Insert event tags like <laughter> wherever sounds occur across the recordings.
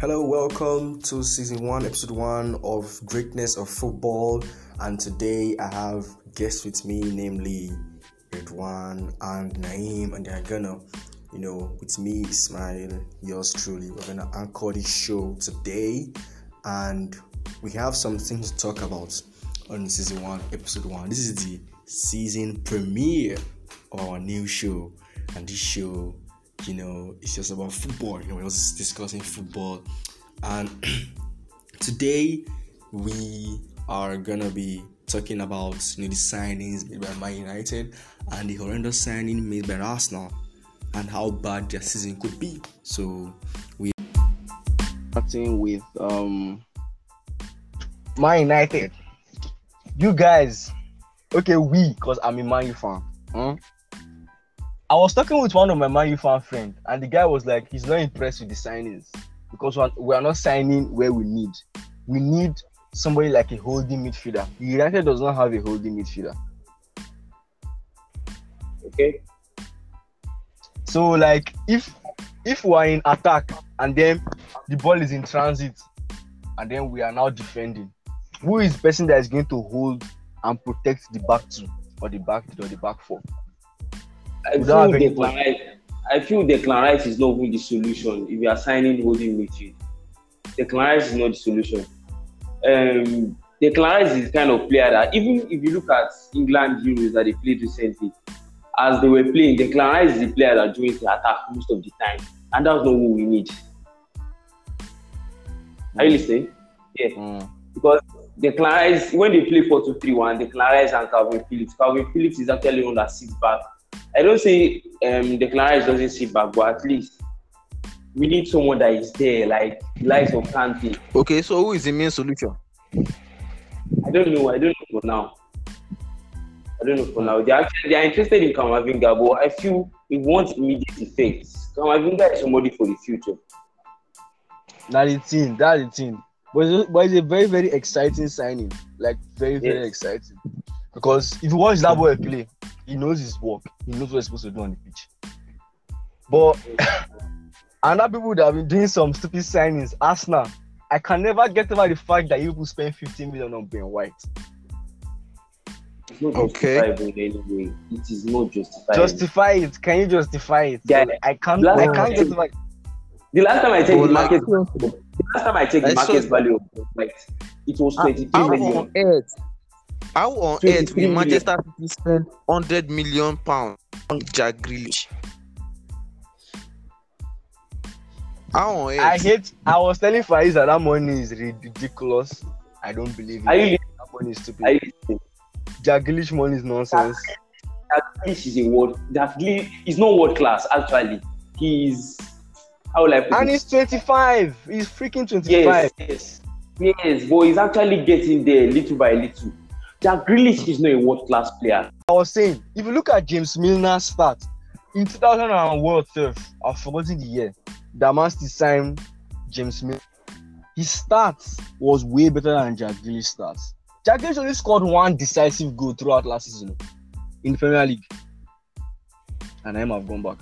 Hello, welcome to season one, episode one of Greatness of Football. And today I have guests with me, namely Ridwan and Naim, and they're gonna, you know, with me, Ismail, yours truly. We're gonna anchor this show today, and we have something to talk about on season one, episode one. This is the season premiere of our new show, and this show you know, it's just about football. You know, we're just discussing football, and <clears throat> today we are gonna be talking about you know the signings made by Man United and the horrendous signing made by Arsenal and how bad their season could be. So we starting with um Man United. You guys, okay, we, because I'm a Man U fan. Hmm? I was talking with one of my Man U fan friend, and the guy was like, he's not impressed with the signings because we are not signing where we need. We need somebody like a holding midfielder. United does not have a holding midfielder. Okay. So like if if we are in attack and then the ball is in transit and then we are now defending, who is the person that is going to hold and protect the back two or the back or the back four? I feel Declan Rice. I feel is not even the solution if you are signing holding midfield. Declan Rice is not the solution. Um, Declan Rice is the kind of player that even if you look at England Euros that they played recently, as they were playing, Declan Rice is the player that joins the attack most of the time, and that's not what we need. Are you listening? Yeah. Mm. Because Declan Rice, when they play 4 2 3 1, Declan Rice and Kalvin Phillips. Kalvin Phillips is actually on that six back I don't say um, Declan Rice doesn't see back, but at least we need someone that is there, like likes of Kante. Okay, so who is the main solution? I don't know. I don't know for now. I don't know for now. They actually they are interested in Kamavinga, but I feel it wants immediate effects. Kamavinga is somebody for the future. That's the thing. That's the thing. But it's, but it's a very very exciting signing. Like very very exciting. Because if you watch that boy play, he knows his work. He knows what he's supposed to do on the pitch. But <laughs> other people that have been doing some stupid signings, Arsenal, I can never get over the fact that you will spend 15 million on Ben White. It's not okay. Anyway. It is not justified. Justify it. Can you justify it? Yeah, I can't. I can't get over. The last time I checked oh, the market, the last time I checked the market value of White, it was 23 million. Earth? How on earth will Manchester City spend 100 million pounds on Jack Grealish? How on earth? I hate. I was telling Faiz that that money is ridiculous. I don't believe it. Are you that money is stupid. Jack Grealish money is nonsense. Jack Grealish is a world. Jack Grealish is not world class. Actually, he's. How will I put And it? he's 25. He's freaking 25. Yes, yes, yes. But he's actually getting there little by little. Jack Grealish is not a world class player. I was saying, if you look at James Milner's stats in 2012, I've forgotten the year, Damascus signed James Milner. His stats was way better than Jack Grealish's stats. Jack Grealish only scored one decisive goal throughout last season in the Premier League. And I have gone back.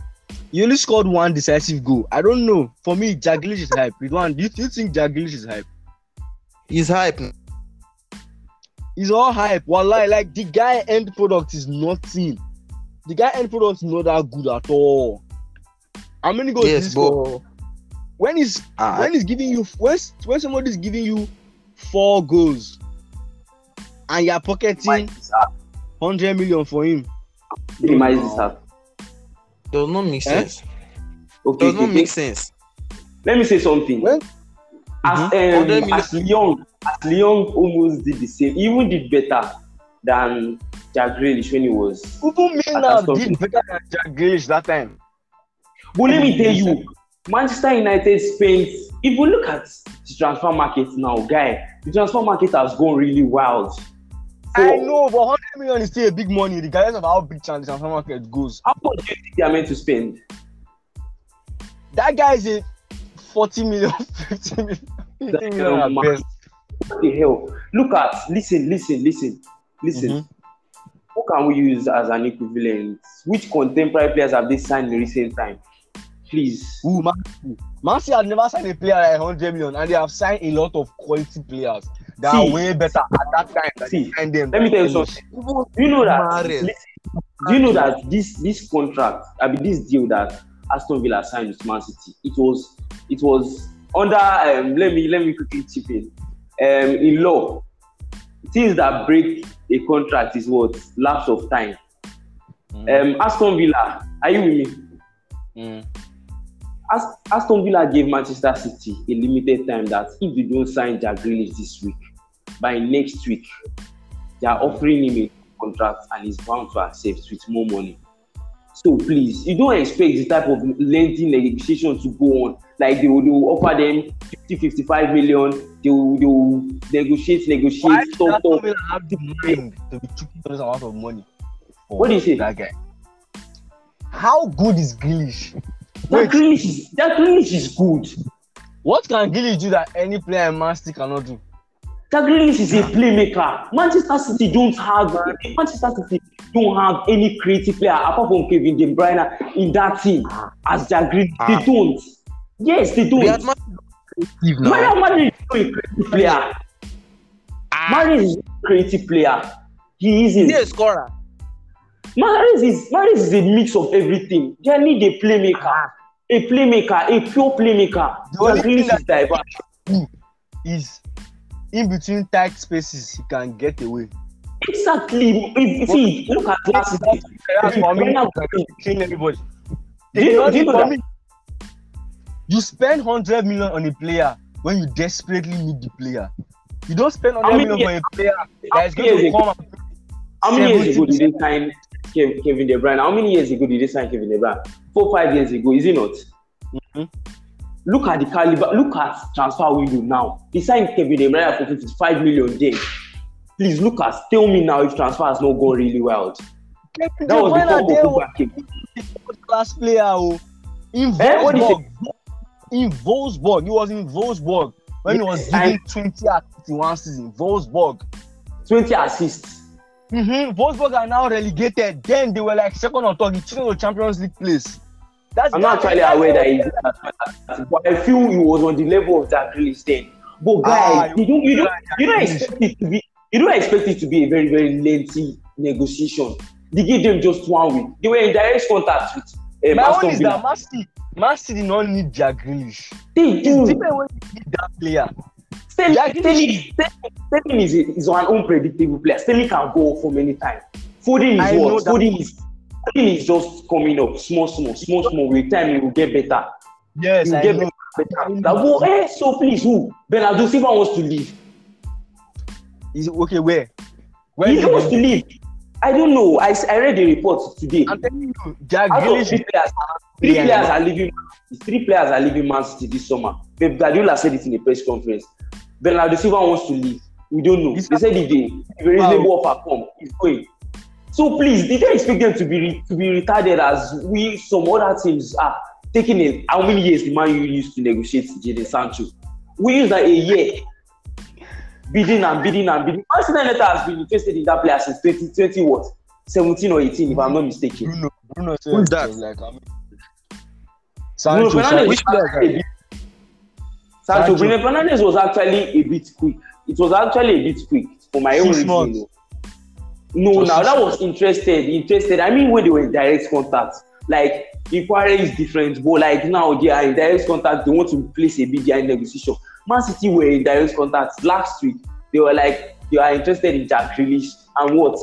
He only scored one decisive goal. I don't know. For me, Jack Grealish is hype. do you, do you think Jack Grealish is hype? He's hype. It's all hype. Wallahi, like the guy end product is nothing. The guy end product is not that good at all. How many goals yes, but when he's uh, when he's giving you when when somebody's giving you four goals and you're pocketing hundred million for him. No. Does not make eh? sense. Okay, Does okay, not make sense. Let me say something. When? As, mm-hmm. um, as young Lyon almost did the same, even did better than Jack Grealish when he was. Even Milner did better than Jack Grealish that time. But let me tell you, Manchester United spent. If you look at the transfer market now, guy, the transfer market has gone really wild. So, I know, but 100 million is still a big money, regardless of how big the transfer market goes. How much do you think they are meant to spend? That guy is a 40 million, <laughs> 50 million. 50 million. What the hell? Look at, listen, listen, listen, listen. Mm-hmm. Who can we use as an equivalent? Which contemporary players have they signed in recent time? Please. Who Man City? Man City had never signed a player at 100 million, and they have signed a lot of quality players that See. are way better at that time. That See. Let me tell you something. Do you know that? Listen, do you know that this this contract, I mean this deal that Aston Villa signed with Man City, it was it was under um, let me let me quickly chip in. Um, in law, things that break a contract is what lapse of time. Mm. Um, Aston Villa, are you with me? Mm. As- Aston Villa gave Manchester City a limited time that if they don't sign Jack Grealish this week, by next week, they are offering him a contract and he's bound to accept with more money. So please, you don't expect the type of lengthy negotiation to go on. Like they will, they will offer them 50, 55 million, they will, they will negotiate, negotiate, Why talk, does talk. Villa have the mind to be this amount of money? What do you say? That guy. How good is Grealish? that Wait, Grealish is, Jack Grealish is good. what can Grealish do that any player in Man City cannot do? Jack Grealish is a playmaker. Manchester City don't have Manchester City don't have any creative player apart from Kevin De Bruyne in that team as Jack Grealish. Ah. They don't. Yes, they Riyad don't. Mahrez is now. Mario Madrid is not a creative player. Ah, Mahrez is a creative player. He is isn't. a scorer? Mahrez is Mahrez is a mix of everything. They need a playmaker, a playmaker, a pure playmaker. The only thing Grealish that- is diverse. Is in between tight spaces he can get away. Exactly. If, see, look at last season. That's for me. Bruyne- Killing everybody. Do you know- do you know that- me, You spend hundred million on a player when you desperately need the player. You don't spend How hundred many million for a player that is going to come and How many years ago did they sign Kevin De Bruyne? How many years ago did they sign Kevin De Bruyne? Four, five years ago, is it not? Mhm. Look at the caliber. Look at transfer window now. They signed Kevin De Bruyne for 55 million then. Please look at. Tell me now if transfer has not gone really well. Kevin That was before Pogba came. class player. Oh. In Eh, what is Wolfsburg, in Wolfsburg, he was in Wolfsburg when he was giving 20 at 51 season. Wolfsburg. 20 assists. Mm-hmm. Wolfsburg are now relegated. Then they were like second or third. He cheated the Champions League place. That's I'm not actually aware that he's <laughs> but I feel he was on the level of that really then. But guys, Ah, you don't you don't you don't expect it to be you don't expect it to be a very very lengthy negotiation. They gave them just one week. They were in direct contact with um, My own is Villa. that City, Man City did not need Jack Grealish. They It's do. different when you need that player. Sterling, Jack Sterling, Sterling is, is an unpredictable player. Sterling can go for many times. Foden is what? Foden is Foden is just coming up, small, small, small, small. With time, he will get better. Yes, will I get know. better. Like, well, eh, so please, who? Bernardo Silva wants to leave. Is okay, where? Where he wants to leave. I don't know. I, I read the report today. I'm telling you, Jack Grealish. players, three Yeah. players are leaving. Three players are leaving Man City this summer. Pep Guardiola said it in a press conference. Bernardo Silva wants to leave. We don't know. He's They said if they if a reasonable offer come, he's going. So please, did they expect them to be re- to be retarded as we some other teams are taking it? How many years the Man you used to negotiate Jadon Sancho? We used that a year. Bidding and bidding and bidding. Manchester United has been interested in that player since 2020 what? 17 or 18, if I'm not mistaken. Bruno, Bruno said Who's that? Like, I mean, Bruno Sancho, Fernandes Which was Sancho, Sancho. Bruno Fernandes was actually a bit quick. It was actually a bit quick for my own Six reason. months. No, Just now that was interested, interested. I mean, when they were in direct contact, like inquiry is different, but like now they are in direct contact. They want to place a bid, in negotiation. Man City were in direct contact last week. They were like, they are interested in Jack Grealish and what?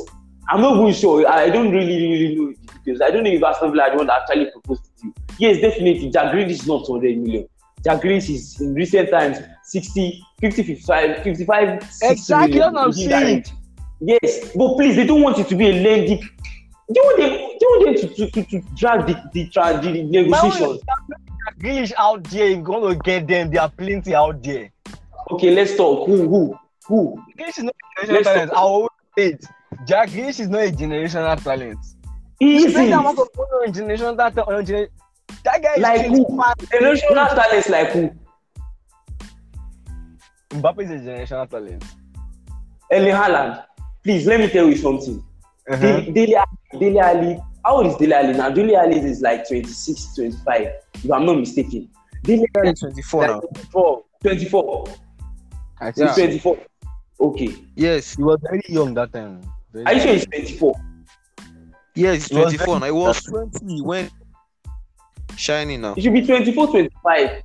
I'm not even sure. I don't really, really know I don't know if Aston Villa the one that actually proposed it to you. Yes, definitely. Jack Grealish is not 100 million. Jack Grealish is in recent times 60, 50, 55, 55 60 Exactly what I'm saying. Yes, but please, they don't want it to be a lengthy. They want them, they want them to, to, to, to drag the, the, tra- the, the negotiations. Grealish out there. You're going to get them. There are plenty out there. Okay, let's talk. Who, who, who? Grealish is not a generational talent. I always say it. Jack Grealish is not a generational talent. He You spend that amount isn't. of money on generational talent. On gener- that guy is Like who? 25. Generational talents like who? Mbappe is a generational talent. Erling Haaland. Please, let me tell you something. Uh-huh. Dele Dele Alli- Dele Alli, how old is Dele Alli now? Dele Alli is like 26, 25. if I'm not mistaken. Dele Alli is 24 now. 24. 24. I think He's so. 24. Okay. Yes, he was very young that time. Very Are you sure young. he's 24? Yes, he's He was 24 now. He was 20 when shining now. He should be 24, 25.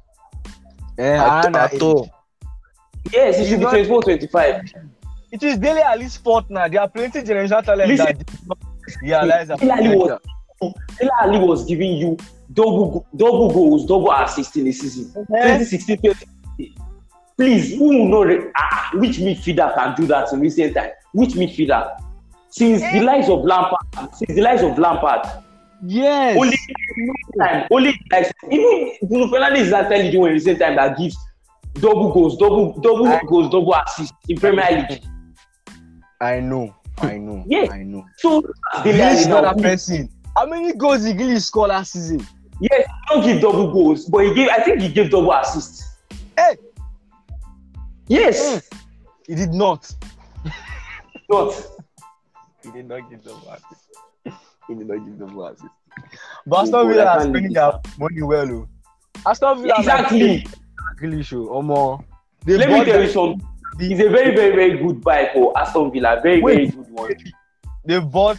Eh, At, and at all. Yes, he He's should be not- 24, 25. It is Dele Alli's fault now. There are plenty generational talent Listen. that did not realize that. Dele Alli was, Dele was giving you double double goals, double assists in a season. Eh? 2016, 2017. Please, who will know re- ah, which midfielder can do that in recent time? Which midfielder? Since the likes of Lampard, since the likes of Lampard, Yes. only time, only like even Bruno Fernandes is actually doing in recent time that gives double goals, double double I- goals, double assists in Premier League. I know. I know. Yes. I know. So is not a person. How many goals did Grealish score last season? yes, he don't give double goals, but he gave. I think he gave double assists. Hey, Yes, he did not. not. He did not give double assist. <laughs> He did not give double assist. But Aston Oh, Villa are spending their money well. Oh. Aston Villa Exactly. Grealish, oh, Omo. Let me tell that- you something. It's a very, very, very good buy for Aston Villa. Very, very good one. They bought.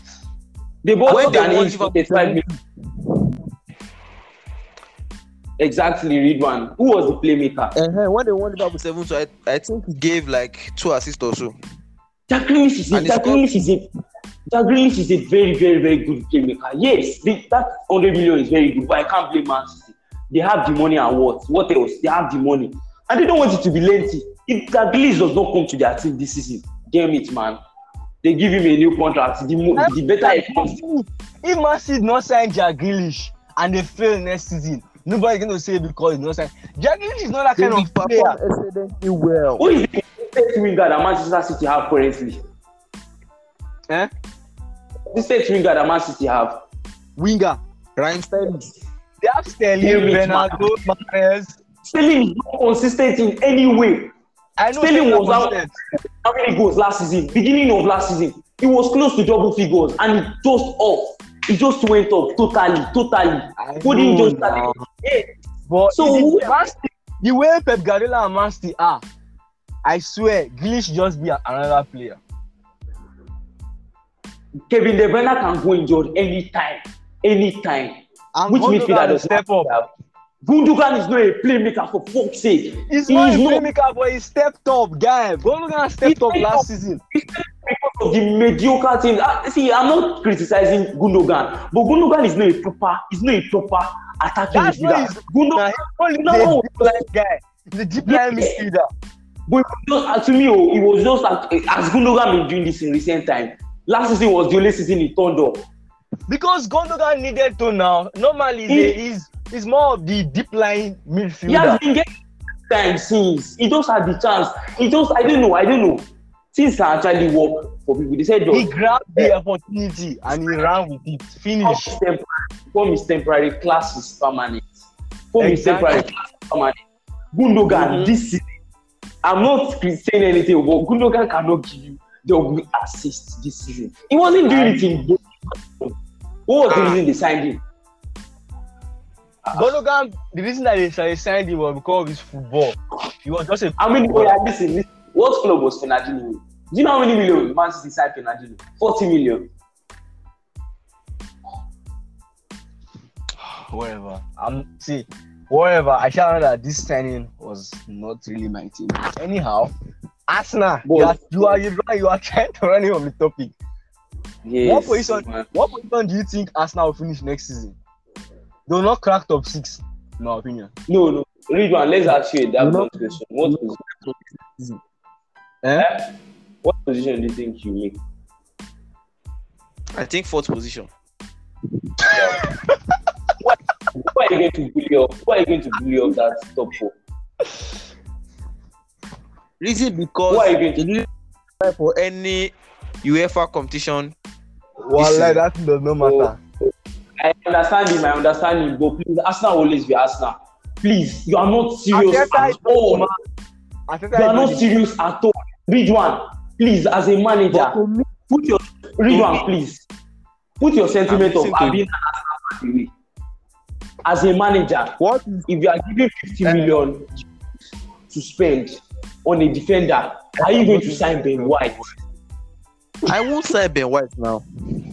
They bought When they Danny won for Liverpool 35 million. Exactly, Ridwan. Who was the playmaker? Uh-huh. When they won Liverpool 7, so I, I think he gave like two assists or so. Jack Grealish is a, And he Jack scored- is a Jack Grealish is a very, very, very good playmaker. Yes, the, that 100 million is very good, but I can't blame Man City. They have the money and what? What else? They have the money. And they don't want it to be lengthy. If Jack Grealish does not come to their team this season, damn it, man. They give him a new contract. The, mo- the better it comes. If Man City not sign Jack Grealish and they fail next season, nobody going to say because he's not signed. Jack Grealish is not that They kind of player. well. Who is the best winger that Manchester City have currently? Eh? The best winger that Man City have. Winger. Ryan Sterling. They have Sterling, Damn it, Bernardo, Mahrez. Sterling is not consistent in any way. I know Sterling Sterling was out. consistent. How many goals last season? Beginning of last season, he was close to double figures and it just off. It just went off totally, totally. I Foden know just started. now. Yeah. But So so who- Man the way Pep Guardiola and Man City are, I swear, Grealish just be another player. Kevin De Bruyne can go injured anytime, anytime. And Which midfielder does step up? Gundogan is not a playmaker for fuck's sake. He's He not a not playmaker, but he stepped up, guy. Gundogan stepped up last up. season. because of the mediocre things. Ah, see, I'm not criticizing Gundogan, but Gundogan is not a proper, is not a proper attacking That's midfielder. his Gundogan, Nah, he's no, only no, the deep line guy. The deep line Yeah. midfielder. but just, uh, to me, oh, it was just like, as Gundogan been doing this in recent time. Last season was the only season he turned up. Because Gundogan needed to now. Normally, He- he is he's more of the deep line He has midfielder. been getting time since. He just had the chance. He just, I don't know, I don't know. Things can actually work for people. They said, He grabbed the opportunity and he ran with it. Finish. form is temporary, class is permanent. Form is Exactly. temporary, class is permanent. Gundogan, Mhm. this season, I'm not saying anything, but Gundogan cannot give you the good assist this season. He wasn't doing it in. What was the Ah. reason they signed him? Gundogan, the reason that they they signed him was because of his football. He was just a How many? Oh, yeah, listen, listen. What club was Fernandinho? Do you know how many million Man City signed Fernandinho? 40 million. <sighs> whatever. I'm see, whatever. I shall know that this signing was not really my team. Anyhow, Arsenal, you are, But- you are you are you are trying to run away from the topic. Yes, What position? man. What position do you think Arsenal will finish next season? They will not crack top six, in my opinion. No, no. Ridwan. Let's ask you that You one question. What position? Eh? Eh? What position do you think you make? I think fourth position. Who are you going to bully up? Who are you going to bully up that top four? <laughs> Reason because Why are you going they didn't apply for any UEFA competition. Well, Listen. that does not matter. I understand him. I understand him. But please, Arsenal will always be Arsenal. Please, you are not serious Arteta at all. not Arteta You are not is serious at all. Ridwan, please. As a manager, to me, put your Ridwan, please. Put your sentiment of being an Arsenal fan away. as a manager, What? if you are giving 50 million to spend on a defender, are you going to sign Ben White? I won't say Ben White now.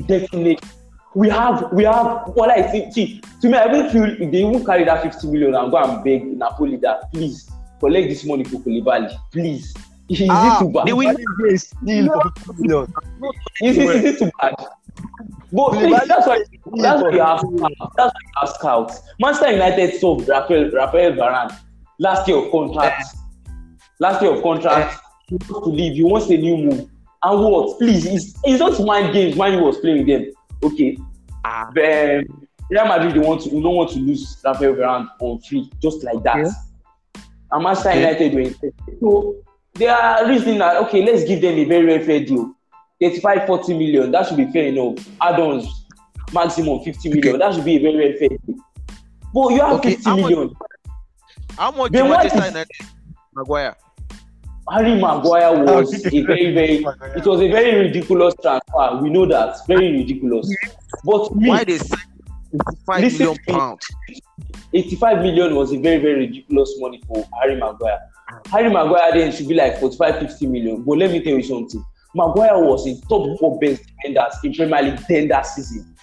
Definitely. We have, we have, well, I see, see, to me, I even feel if they even carry that 50 million and go and beg Napoli that, please, collect this money for Koulibaly, please. Is Ah, it too bad? they will- still for 50 million. Is it, is it too bad? But that's why that's why you have scouts. That's why you have scouts. Manchester United sold Rafael Rafael Varane last year contract. Last year of contract. He wants to leave. He wants a new move. And what? Please, it's, it's not mind games. Man, was playing with them. Okay. Ah. But, um, Real Madrid they want to we don't want to lose Rafael Varane on free just like that. Okay. And Manchester Okay. United were interested. So they are reasoning that okay, let's give them a very very fair deal. 35 40 million that should be fair enough add-ons maximum 50 million Okay. that should be a very very fair deal but you have Okay, 50 how much- million How much do White Manchester is- United? Maguire. Harry maguire was a very very it was a very ridiculous transfer. We know that. Very ridiculous. But me Why they sign 55 Listen million to me. pounds? 85 million was a very very ridiculous money for harry maguire. Harry maguire then should be like 45 50 million. But let me tell you something. Maguire was in top four best defenders in premier league then that season.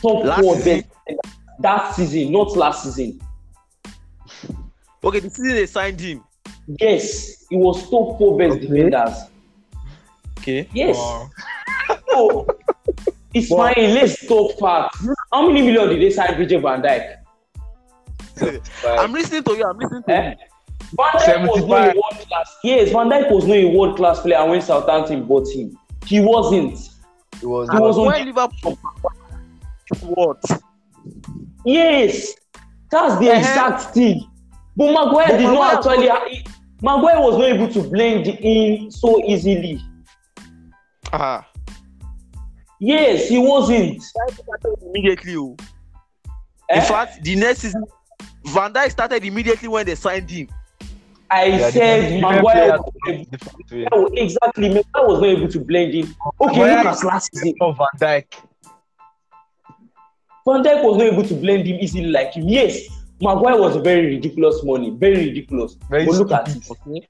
Top Last four season? best defenders that season not last season. Okay, the season they signed him. Yes he was top four best Okay. defenders Okay. yes Wow. so it's fine let's talk facts how many million did they sign Virgil van Dijk? I'm listening to you. I'm listening to Eh? you. Van Dijk was not a 75. world class. Yes, Van Dijk was not a world class player when Southampton bought him. He wasn't. It was, He was on When Liverpool. What? Yes, that's the Uh-huh. exact thing. But Maguire But did not Maguire- actually. he- Maguire was not able to blend in so easily. Ah. Yes, he wasn't. Immediately. oh. Eh? In fact, the next season, Van Dijk started immediately when they signed him. I Yeah, said Maguire. players, different exactly. Maguire was not able to blend in. Okay, Maguire look at last season. Oh, Van Dijk. Van Dijk was not able to blend him easily like him. Yes, Maguire was very ridiculous money, very ridiculous. Very but look at it, stupid.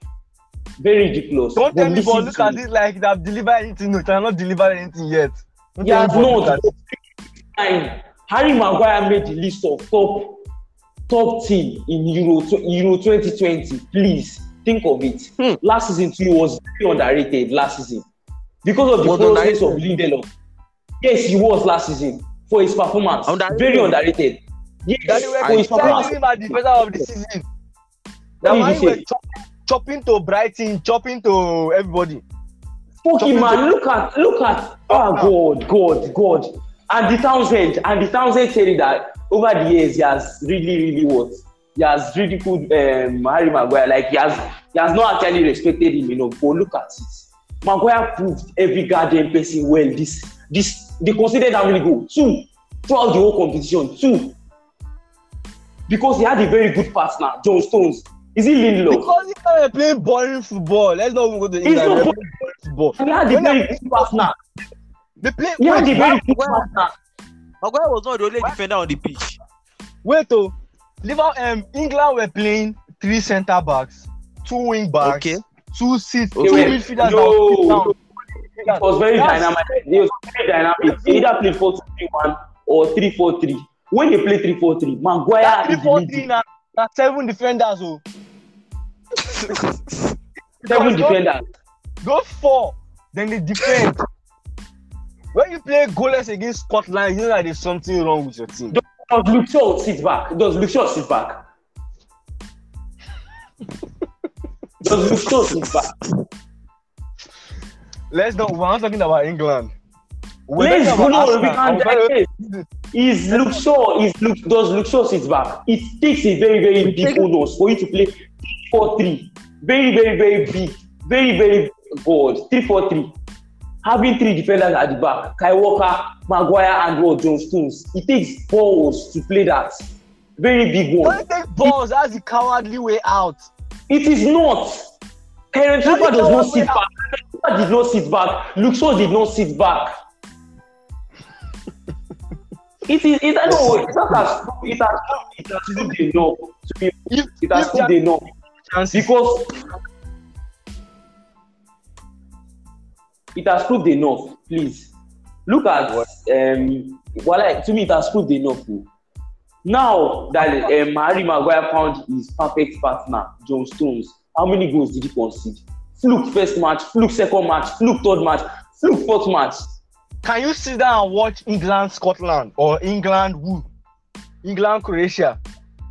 very ridiculous. Don't But tell me, but look at it like they have delivered anything. No, they have not delivered anything yet. Don't He has me, but look not. at it. Time. Harry Maguire made the list of top top team in Euro Euro 2020. Please think of it. Hmm. Last season too, he was very underrated. Last season because of the Was process of underrated? Lindelof. Yes, he was last season for his performance. Underrated? Very underrated. Yes, That they were for his criticizing him at the defender of the season. Now, What why did you you were chop, chopping to Brighton, chopping to everybody. Fucking Chopping man, look at look at oh god, God, God. And the Townsend, and the Townsend said that over the years he has really, really what? He has ridiculed um, Harry Maguire. Like he has he has not actually respected him you know. But look at it. Maguire proved every goddamn person well. This this they considered how many goals? Two throughout the whole competition. Two. Because he had a very good partner, John Stones. Is he Lindelof? Because you guys were playing boring football. Let's not go to He's England. not boring. football. He had a When very good partner. They play. He had a wait, very good Maguire- partner. Maguire was not the only defender on the pitch. wait, oh, Liverpool, um, England were playing three centre backs, two wing backs, Okay. two seats, Okay. two midfielders. no, would sit down. no. It was very That's- dynamic. It was very dynamic. They either played 4 3 1 or 3 4 3. When they play 3 4 3, Maguire That three is the four lead. three na na seven defenders oh. <laughs> seven defenders. Those four, then they defend. when you play goalless against Scotland, you know that there's something wrong with your team. Does Luke Shaw sit back? Does Luke Shaw sit back? <laughs> Does Luke Shaw sit back? Let's not. We're not talking about England. We're Let's go. No, we can't I'm very- digest. Is Shaw is Luke does Shaw sit back? It takes a very very big onus for you to play 4 3. Very very very big. Very very good. 3 4 3. Having three defenders at the back, Kyle Walker, Maguire, and Rod John Stones. It takes balls to play that. Very big one. Don't take balls. That's the cowardly way out. It is not. Kieran Trippier does not sit back. Trippier did not sit back. Shaw did not sit back. It is. It, I know. It's not as. It has. It has proved enough to be. It has proved enough because it has proved enough. Please look at um. Well, like, to me, it has proved enough. oh. Now that um, Harry Maguire found his perfect partner, John Stones, how many goals did he concede? Fluke first match, fluke second match, fluke third match, fluke fourth match. Can you sit down and watch England, Scotland, or England, who? England, Croatia?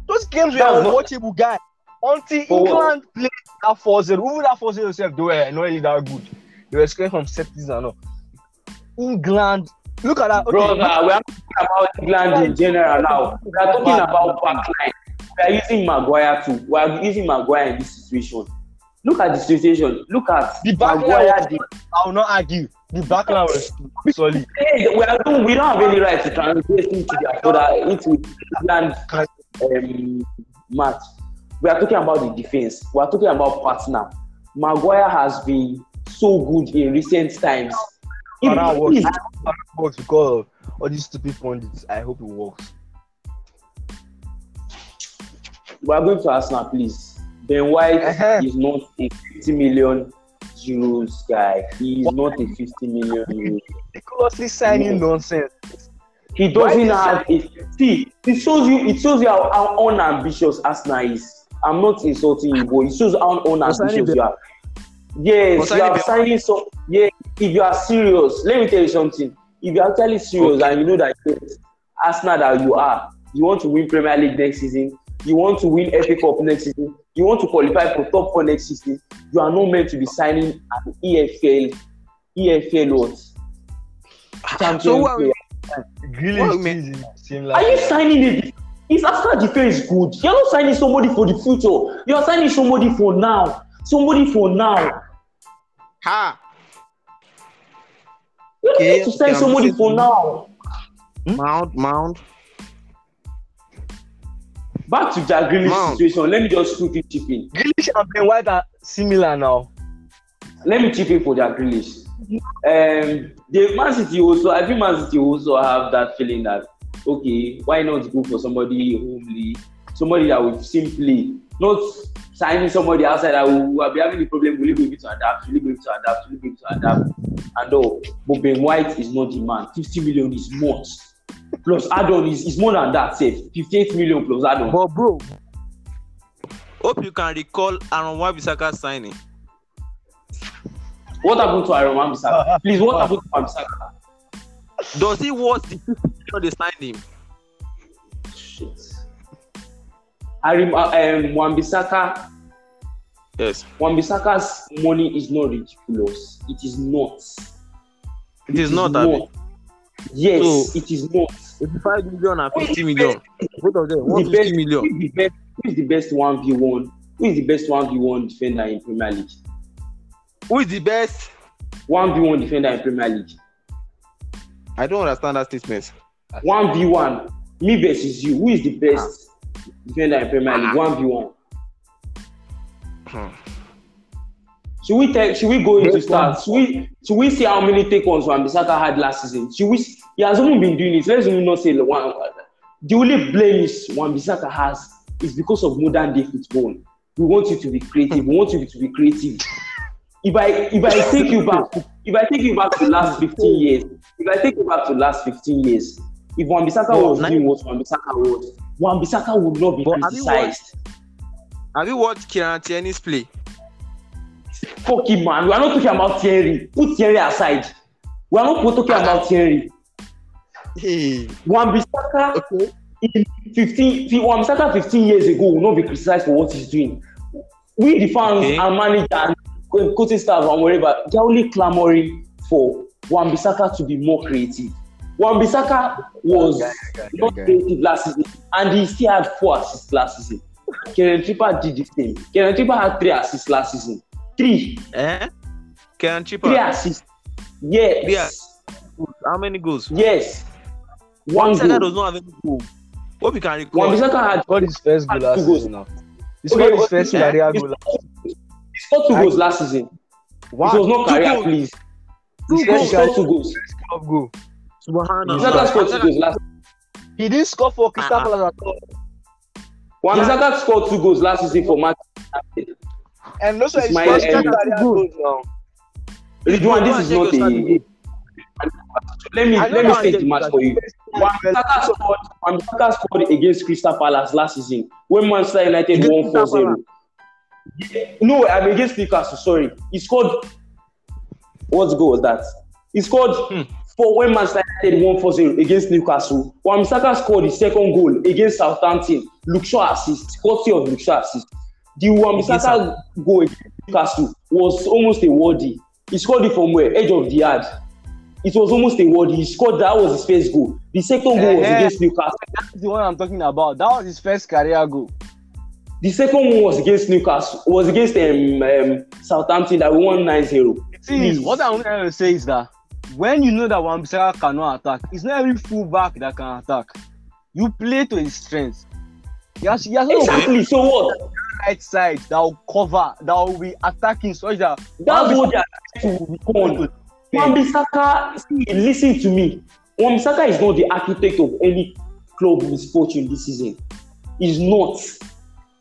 Those games were That's not- unwatchable, guy. Until what? England played that 4 0, even that 4 0 yourself, they were not really that good. They were scoring from pieces and all. England, look at that. Okay, Brother, we are talking about England in general now. We are talking about backline. We are using Maguire too. We are using Maguire in this situation. Look at the situation. Look at The Maguire. I will not argue. The backline was solid. Hey, we, are doing, we don't have any right to translate into the other into England um, match. We are talking about the defense. We are talking about partner. Maguire has been so good in recent times. But that works. if- works because of all these stupid pundits. I hope it works. we are going to Arsenal, please. Ben White is not a 50 million euros guy. He is not a 50 million euros. Ridiculously signing nonsense. He doesn't have it. See, it shows you. It shows you how, how unambitious Arsenal is. I'm not insulting you, but it shows how unambitious you are. Yes, you are signing some. Yeah, if you are serious, let me tell you something. If you are actually serious and you know that yes, Arsenal that you are, you want to win Premier League next season, you want to win FA Cup next season, you want to qualify for top four next season, you are not meant to be signing an EFL, EFL what? Champions So what- player. Grealish Well, too man- is in the same Are you line. signing a is Arsenal defense good? You're not signing somebody for the future. You're signing somebody for now. Somebody for now. Ha! You Okay, need to sign somebody for to you. now. Mount, Mount. Back to Jack Grealish Mount. situation. Let me just quickly chip in. Grealish and Ben White are similar now. Let me chip in for Jack Grealish. Um, the Man City also, I think Man City also have that feeling that okay, why not go for somebody homely, somebody that we've seen play, not signing somebody outside that will, will be having the problem. Will he be able to adapt? Will he be able to adapt? Will he be able to adapt? And all. But Ben White is not the man. 50 million is much. Plus add-on is, is more than that. Safe. 58 million plus add-on. But bro, hope you can recall Aaron Wan-Bissaka signing. What happened to Aaron Wan-Bissaka? <laughs> Please, what happened to Wan-Bissaka? Does he worth the 50 million they signed him? Shit. Aaron um, Wan-Bissaka Yes. Wan-Bissaka's money is not ridiculous. It is not. It is not that. Yes, So- it is not. 85 million and 50 million. Both of them. Who's the, best, million. Who is the best? Who is the best one v one? Who is the best one v one defender in Premier League? Who is the best? One v one defender in Premier League. I don't understand that statement. One v one. Me versus you. Who is the best defender in Premier League? One v one. Hmm. Should we take? Should we go into start? Should we? Should we see how many take ons Wan-Bissaka had last season? Should we? He has only been doing it. Let's not say the one. The only blemish Wan-Bissaka has is because of modern day football. We want you to be creative. We want you to be creative. If I if I take you back, if I take you back to last 15 years, if I take you back to last 15 years, if Oh, was nice. doing what Wan-Bissaka was, Wan-Bissaka would not be But have you criticized. Have you watched Kieran Tierney's play? Fuck him, man. We are not talking about Tierney. Put Tierney aside. We are not talking ah. about Tierney. Hey. Wan-Bissaka Okay. in 15, fi- Wan-Bissaka 15 years ago will not be criticized for what he's doing. We, the fans Okay. and manager and coaching staff and whatever, they're only clamoring for Wan-Bissaka to be more creative. Wan-Bissaka was Yeah, yeah, yeah, not creative last season, and he still had four assists last season. Kieran Trippier did the same. Kieran Trippier had three assists last season. Three. Eh? Kieran Three Trippier. assists. Yes. Yeah. How many goals? Yes. One Wan-Bissaka goal. does not have any goal. Hope you can recall. Wan-Bissaka had Got his first goal last Two goals. season now. He Okay, scored his but- first yeah. career goal last he scored two goals last season. It was not Two career, goals. please. Two He goals. scored two goals. club goal. Subhanallah. Wan-Bissaka scored two goals last He didn't score for Crystal Uh-uh. Palace at all. Wan Bissaka scored two goals last season for Manchester United. And also, It's his my first end. career goal now. Ridwan, this is not a. Let me I know let me that state the the- match for you. Wan Bissaka scored. Wan Bissaka scored against Crystal Palace last season when Manchester United Against won 4 0. No, I'm against Newcastle. Sorry, he scored. What goal was that? He scored Hmm. for when Manchester United won 4 0 against Newcastle. Wan Bissaka scored his second goal against Southampton. Luke Shaw assist, courtesy of Luke Shaw assist. The Wan Against Bissaka goal against Newcastle was almost a worthy. He scored it from where? Edge of the yard. It was almost a worthy. He scored that was his first goal. The second goal was Eh-heh. against Newcastle. That's the one I'm talking about. That was his first career goal. The second one was against Newcastle. Was against um, um, Southampton that we won 9-0. The thing is, Please. what I'm trying to say is that when you know that Wan Bissaka cannot attack, it's not every fullback that can attack. You play to his strengths. He has, he has no Exactly. So what? Right side that will cover, that will be attacking that That's what they are trying to. Wan-Bissaka, see, listen to me. Wan-Bissaka is not the architect of any club misfortune this season. He's not.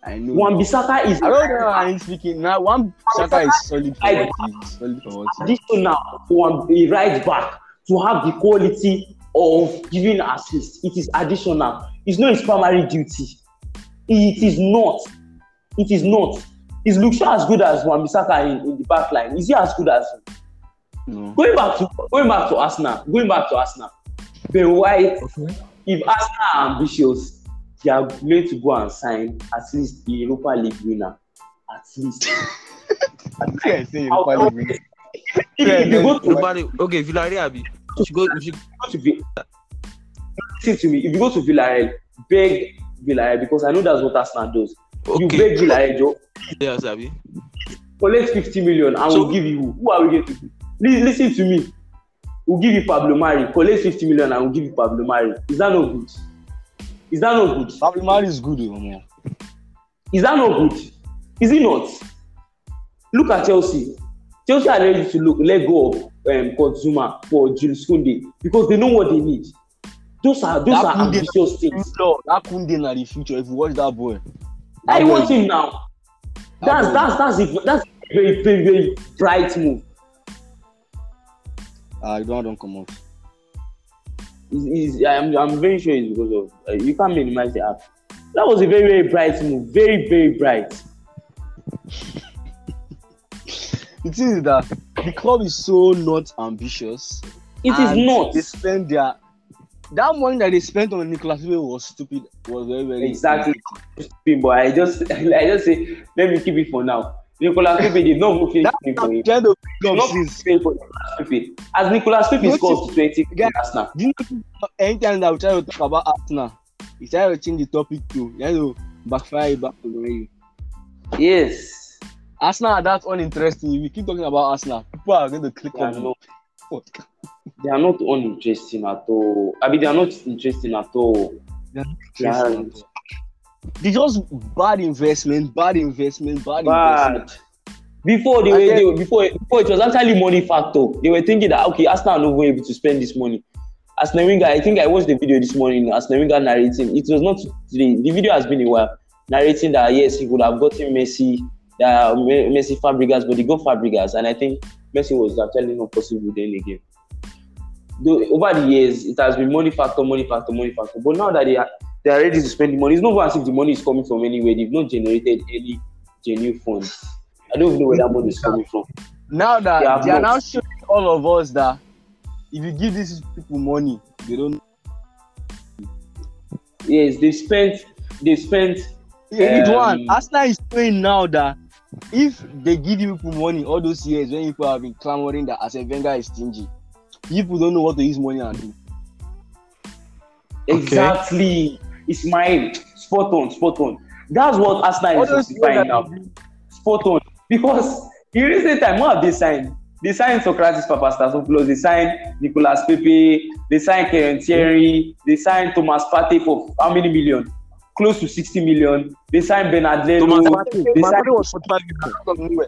I know. Wan-Bissaka is I don't know how I'm speaking now. One Saka is solid for what he is. Solid for what he is. additional for a right back to have the quality of giving assist. It is additional. It's not his primary duty. It is not. It is not. Is Luke Shaw as good as Wan-Bissaka in, in the back line? Is he as good as him? No. Going back to going back to Arsenal, going back to Arsenal. Ben White, if Arsenal are ambitious, they are going to go and sign at least the Europa League winner. At least. <laughs> Yeah, say How- Europa League winner. if, if you go to Nobody. Okay, Villarreal. Abi. We go. We should go to Vi- listen to me. If you go to Villarreal, beg Villarreal because I know that's what Arsenal does. You Okay. beg Villarreal, Joe, Yes, Abi. collect 50 million and So- we'll give you who? Who are we going to? Lis- Listen to me. We'll give you Pablo Mari. Collect 50 million and we'll give you Pablo Mari. Is that no good? Is that no good? Pablo Mari is good, oh, man. Is that not good? Is it not? Look at Chelsea. Chelsea are ready to look, let go of um, Zuma for Jules Kounde because they know what they need. Those are those That are ambitious things. That Kunde na the future. If you watch that boy, I want him now. That's that's that's a, that's a very very very bright move. I don't, I don't come out. Is is I'm I'm very sure it's because of uh, you can't minimize the app. That was a very very bright move. Very very bright. <laughs> The thing is that the club is so not ambitious. It is not They spend their that money that they spent on Nicolas Pepe was stupid. Was very very Exactly. stupid, but I just <laughs> I just say let me keep it for now. Nicolas Pepe did not That anything for him. kind of Did not since. for Nicolas Pepe. As Nicolas Pepe scores 20 Guy- Arsenal. Do you know anytime that we try to talk about Arsenal, we try to change the topic to you know backfire back to you. Yes. Arsenal are that uninteresting. If we keep talking about Arsenal, people are going to click are, on not, it. They are not uninteresting at all. I mean, they are not interesting at all. They are not They interesting. They just bad investment, bad investment, bad, investment. Before they were, then- they were before before it was actually money factor. They were thinking that okay, Arsenal are not going able to spend this money. As Wenger, I think I watched the video this morning. As Wenger narrating, it was not today. The video has been a while narrating that yes, he could have gotten Messi, uh, Me- Messi Fabregas, but he got Fabregas, and I think Messi was actually not possible then again. Though over the years, it has been money factor, money factor, money factor. But now that they are they are ready to spend the money, it's not as if the money is coming from anywhere. They've not generated any genuine funds. I don't even know where that money is coming from. Now that They they are now showing all of us that if you give these people money, they don't. Yes, they spent they spent Um, one, Arsenal is showing now that if they give you people money all those years when people have been clamoring that Arsene Wenger is stingy, people don't know what to use money and do. exactly Ismail spot on, spot on. That's what Arsenal is justifying now. Spot on. Because in recent time, what have they signed? They signed Sokratis Papastasiopoulos, they signed Nicolas Pepe, they signed Kieran Tierney, they signed Thomas Partey for how many million? Close to 60 million. They signed Bernard Leno. Thomas Partey. They signed, was 45 million.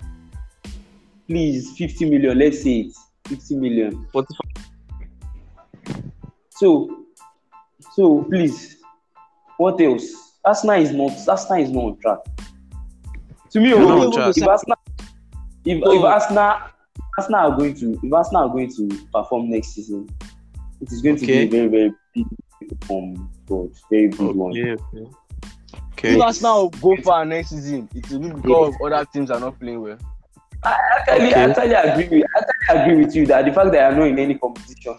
please, 50 million. Let's say it. 50 million. 45. So, So please, what else? Arsenal is not Arsenal is not on track. To me, They're not oh, on track. if Arsenal, if, if Arsenal, Arsenal are going to if Arsenal are going to perform next season, it is going to be a very very big perform, God, very big one. Okay, okay. If Okay. Arsenal go far next season, it will be because other teams are not playing well. I actually, Okay. I actually agree with I actually agree with you that the fact that you are not in any competition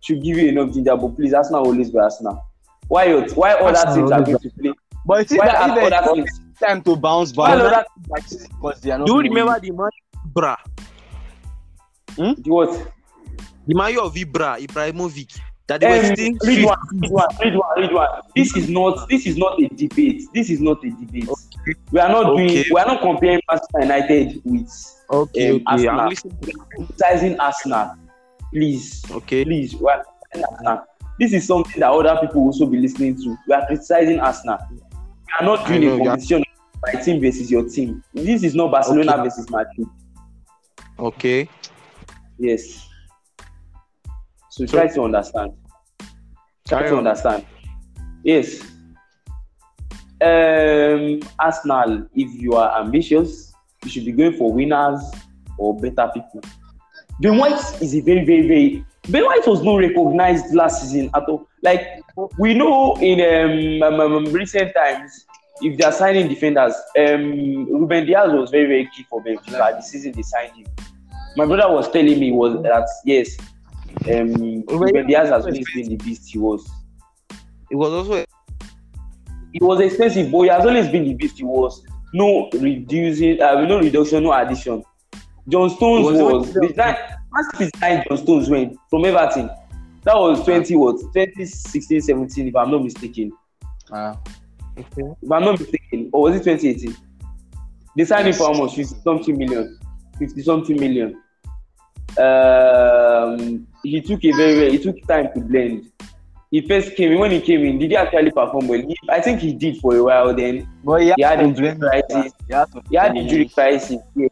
should give you enough ginger. But please, Arsenal always be Arsenal. Why you, why other Arsenal teams are going to play? But it's Why that are if other teams? time to bounce back. Why back other because they are not. Do you remember the man Ibra? the what? The man of Ibra, Ibrahimovic. That they were Um, still Ridwan, read one, Ridwan, read one. This is not this is not a debate. This is not a debate. We are not Okay. doing we are not comparing Manchester United with Okay, um, okay. Arsenal. I'm criticizing Arsenal. Please, Okay. please, we are Arsenal. This is something that other people also be listening to. We are criticizing Arsenal. We are not doing know, a yeah. competition my team versus your team. This is not Barcelona Okay. versus Madrid. Okay. Yes. So So- try to understand. Try to understand. Yes. Um, Arsenal, if you are ambitious, you should be going for winners or better people. Ben White is a very, very, very. Ben White was not recognized last season at all. Like we know in um, um, um, recent times, if they are signing defenders, um, Ruben Dias was very, very key for Benfica the season they signed him. My brother was telling me was that yes, um, Ruben Dias has always been the beast he was. It was also It was expensive, but he has always been the beast he was. No reducing, uh, no reduction, no addition. John Stones It was was, the nine, signed John Stones when from Everton. That was 20 what 2016, 17, if I'm not mistaken. Ah. okay. If I'm not mistaken, or was it 2018? They signed him for how much? 50 something million. 50 something million. Um, he took a very, very, he took time to blend. He first came in, when he came in, did he actually perform well? He, I think he did for a while then. But he He had injury crisis. He had He had injury crisis, yes.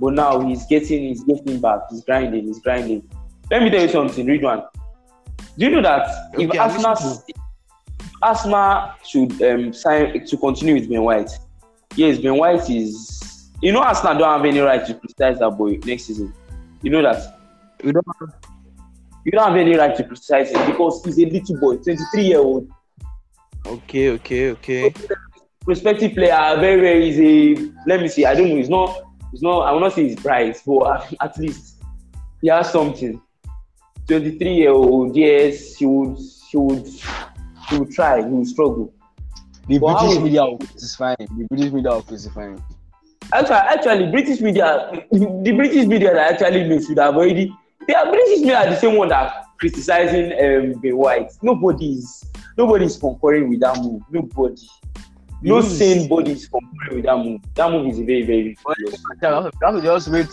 but now he's getting, he's getting back. He's grinding, he's grinding. Let me tell you something, one. Do you know that if Okay, I'm Arsenal, listening should um, sign to continue with Ben White? Yes, Ben White is. You know, Arsenal don't have any right to criticize that boy next season. You know that. We don't You don't have any right to criticize him because he's a little boy, 23 year old. Okay, okay, okay. prospective player, very, very easy. Let me see. I don't know. It's not. It's not. I will not say it's bright, but <laughs> at least he has something. Twenty-three year old. Yes, he would. He would. He would try. He would struggle. The But British is- media will crucify him. The British media will crucify him. Actually, actually, British media, <laughs> the British media that actually knows should have already. They are British media are the same one that criticizing um, Ben White. Nobody is. Nobody is concurring with that move. Nobody. No Yes. sane body is concurring with that move. That move is very, very ridiculous. You have to just wait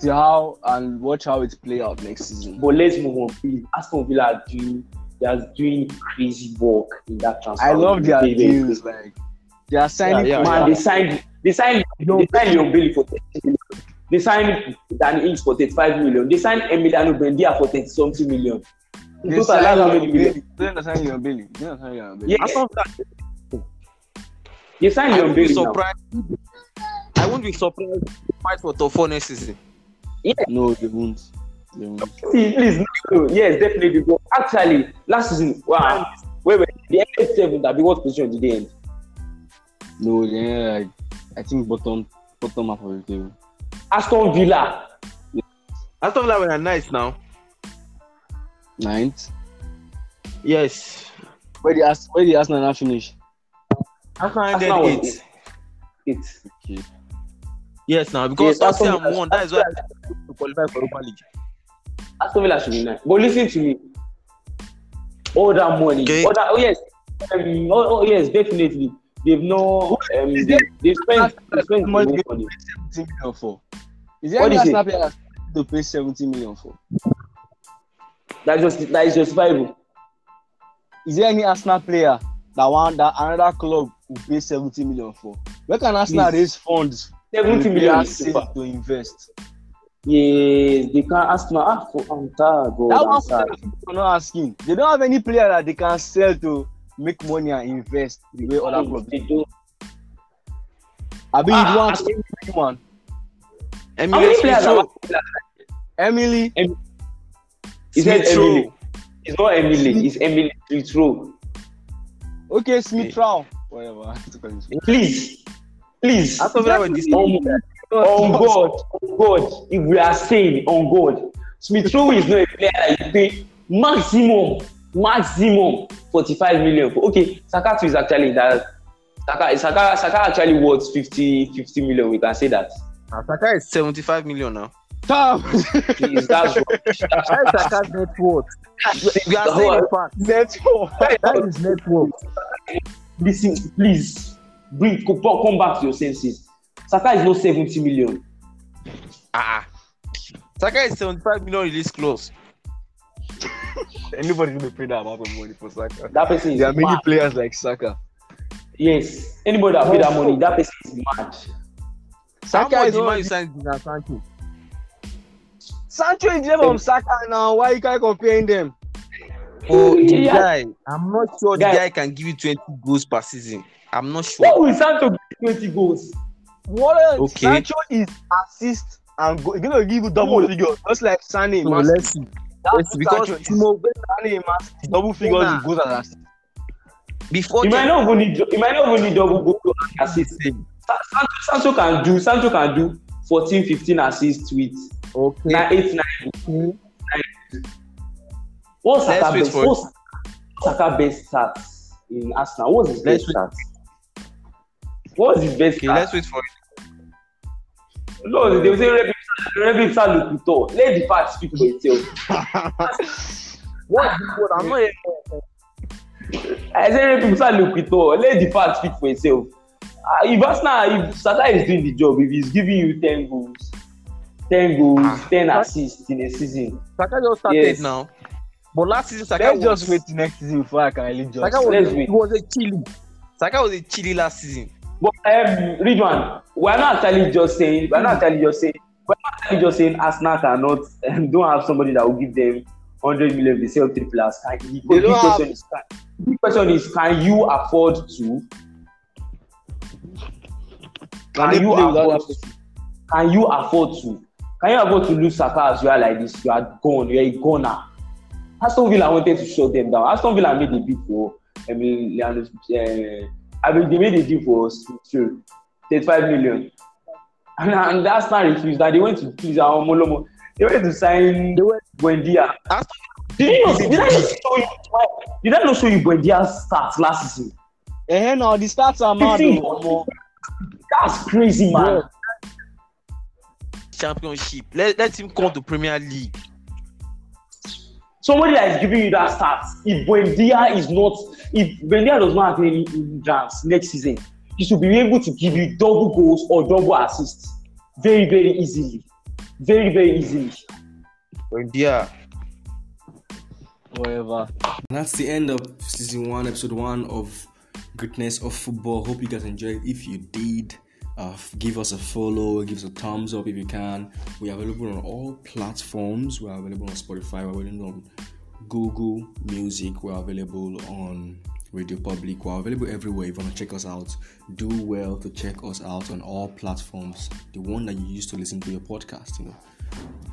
till how and watch how it play out next season. But let's move on, please. Aston Villa are doing they are doing crazy work in that transfer. I love their Very, very deals. crazy. Like they are signing. Yeah, yeah, Man, players. they signed they signed they signed Leon Bailey for 30 million. They signed Danny Ings for 35 million. They signed Emiliano Buendia for 30 something million. They signed how many million. They didn't sign Leon Bailey. They didn't sign Leon Bailey. Yeah, they signed Leon now. surprised. I won't be surprised if they fight for top four next season. No, they won't. They won't. See, please, no, yes, definitely. But actually, last season, wow, wait, wait, the FA7 that be what position did they end? No, they're like I think bottom bottom half of the table. Aston Villa. Aston Villa were nice now. Ninth. Yes. Where the Ars- where the Arsenal now finish? Arsenal ended Arsenal was eight. Eight. Okay. Yes, now because Yes, Aston Tottenham Villa- won. That is why to qualify for Europa League. Aston Villa should be nice. But listen to me. All that money. Okay. All that, oh yes. Um, oh, oh yes, definitely. They've no. Um, they, they spent. They spent Money- money. money. Seventy million for. Is there What any is? Arsenal player to pay seventy million for? That just that is justifiable. Is there any Arsenal player that one that another club will pay seventy million for? Where can Arsenal Please. raise funds? for Seventy a million player is safe super. to invest. Yes, they can ask now. Ah, for, I'm tired, God. That I'm one are not asking. They don't have any player that they can sell to make money and invest the way other clubs. Don't. I mean, Ah, you want ah, one. How Emily many players Smith. Emily, He said Smith Emily. It's not Emily. It's Emile Smith Rowe. okay, Smith Rowe, whatever. Please, please. Aston Villa were disappointed. On, on God, oh on oh God. If we are saying on oh God, Smith Rowe is not a player that you pay maximum, maximum 45 million. Okay, Saka too is actually that. Saka, Saka, Saka actually worth 50, 50 million. We can say that. Ah, Saka is 75 million now. Tom, Please, that's <laughs> rubbish. That's, That is Saka's net worth. We are that's saying what- the fact. Neto. That is net worth. Listen, please, bring come come back to your senses. Saka is not 70 million. Ah. Saka is 75 million release clause. <laughs> Anybody's gonna pay that amount of money for Saka. That person is There are many players like Saka. Yes, anybody that pay that money, that person is mad. How Saka is did not- Man U sign Gina Sancho? Sancho is different from Saka now. Why you can't comparing them? Oh, <laughs> the Yeah. guy. I'm not sure Guy. the guy can give you 20 goals per season. I'm not What sure. will Sancho get 20 goals? What else? Okay. Sancho is assist and go. He's gonna give you double figures, just like Sane. So let's see. That's Let's. Because Sancho. Timo, Sane, Man City, double figures Nah. in goals and assists. before He might not even need, he might not even need double goal and assist. Sa- Sancho, Sancho can do, Sancho can do 14, 15 assists with okay. nine, eight, nine. Hmm. What's Let's Saka best? for. What's Saka best stats in Arsenal? What's his Let's best stats? What's his best Okay, stats? let's wait for it. No, they will say Rebi Rebi Salukuto. Let the facts speak for itself. <laughs> What? what? I'm not I say Rebi Salukuto. Let the facts speak for itself. Uh, if Arsenal, if Saka is doing the job, if he's giving you 10 goals, 10 goals, Ah. 10 assists in a season, Saka just started Yes. now. But last season, Saka Let's was, just wait next season before I can really judge. Saka was, Let's wait. was a chilly. Saka was a chilly last season. But um, Ridwan, we're not actually just saying, we're not actually just saying, we're not actually just saying Arsenal cannot, um, <laughs> don't have somebody that will give them 100 million if they sell three players. Can, the big question, is, can, the question is, can you afford to? Can you afford? Can you afford to? Can you afford to lose Saka as you are like this? You are gone. You are a goner. Aston Villa wanted to shut them down. Aston Villa made a bid for I mean, Leandro, uh, I mean, they made a deal for Smith 35 million. And, and that's not refused. That they went to please our Molomo. They went to sign They went- Buendia. Aston Did you know, did I not show you did I not show you Buendia's stats last season? Eh, no, the stats are mad. Fifteen. omo. That's crazy, man. Championship. Let, let him come to Premier League. somebody that is giving you that stats, if Buendia is not, if Buendia does not have any hindrance next season, he should be able to give you double goals or double assists very, very easily. Very, very easily. Yeah. Whatever. And that's the end of season one, episode one of Greatness of Football. Hope you guys enjoyed. If you did, uh, give us a follow, give us a thumbs up if you can. We are available on all platforms. We are available on Spotify. We're available on Google Music. We're available on Radio Public. We're available everywhere. If you want to check us out, do well to check us out on all platforms. The one that you use to listen to your podcast, you know.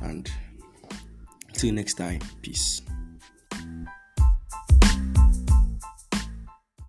And till next time, peace.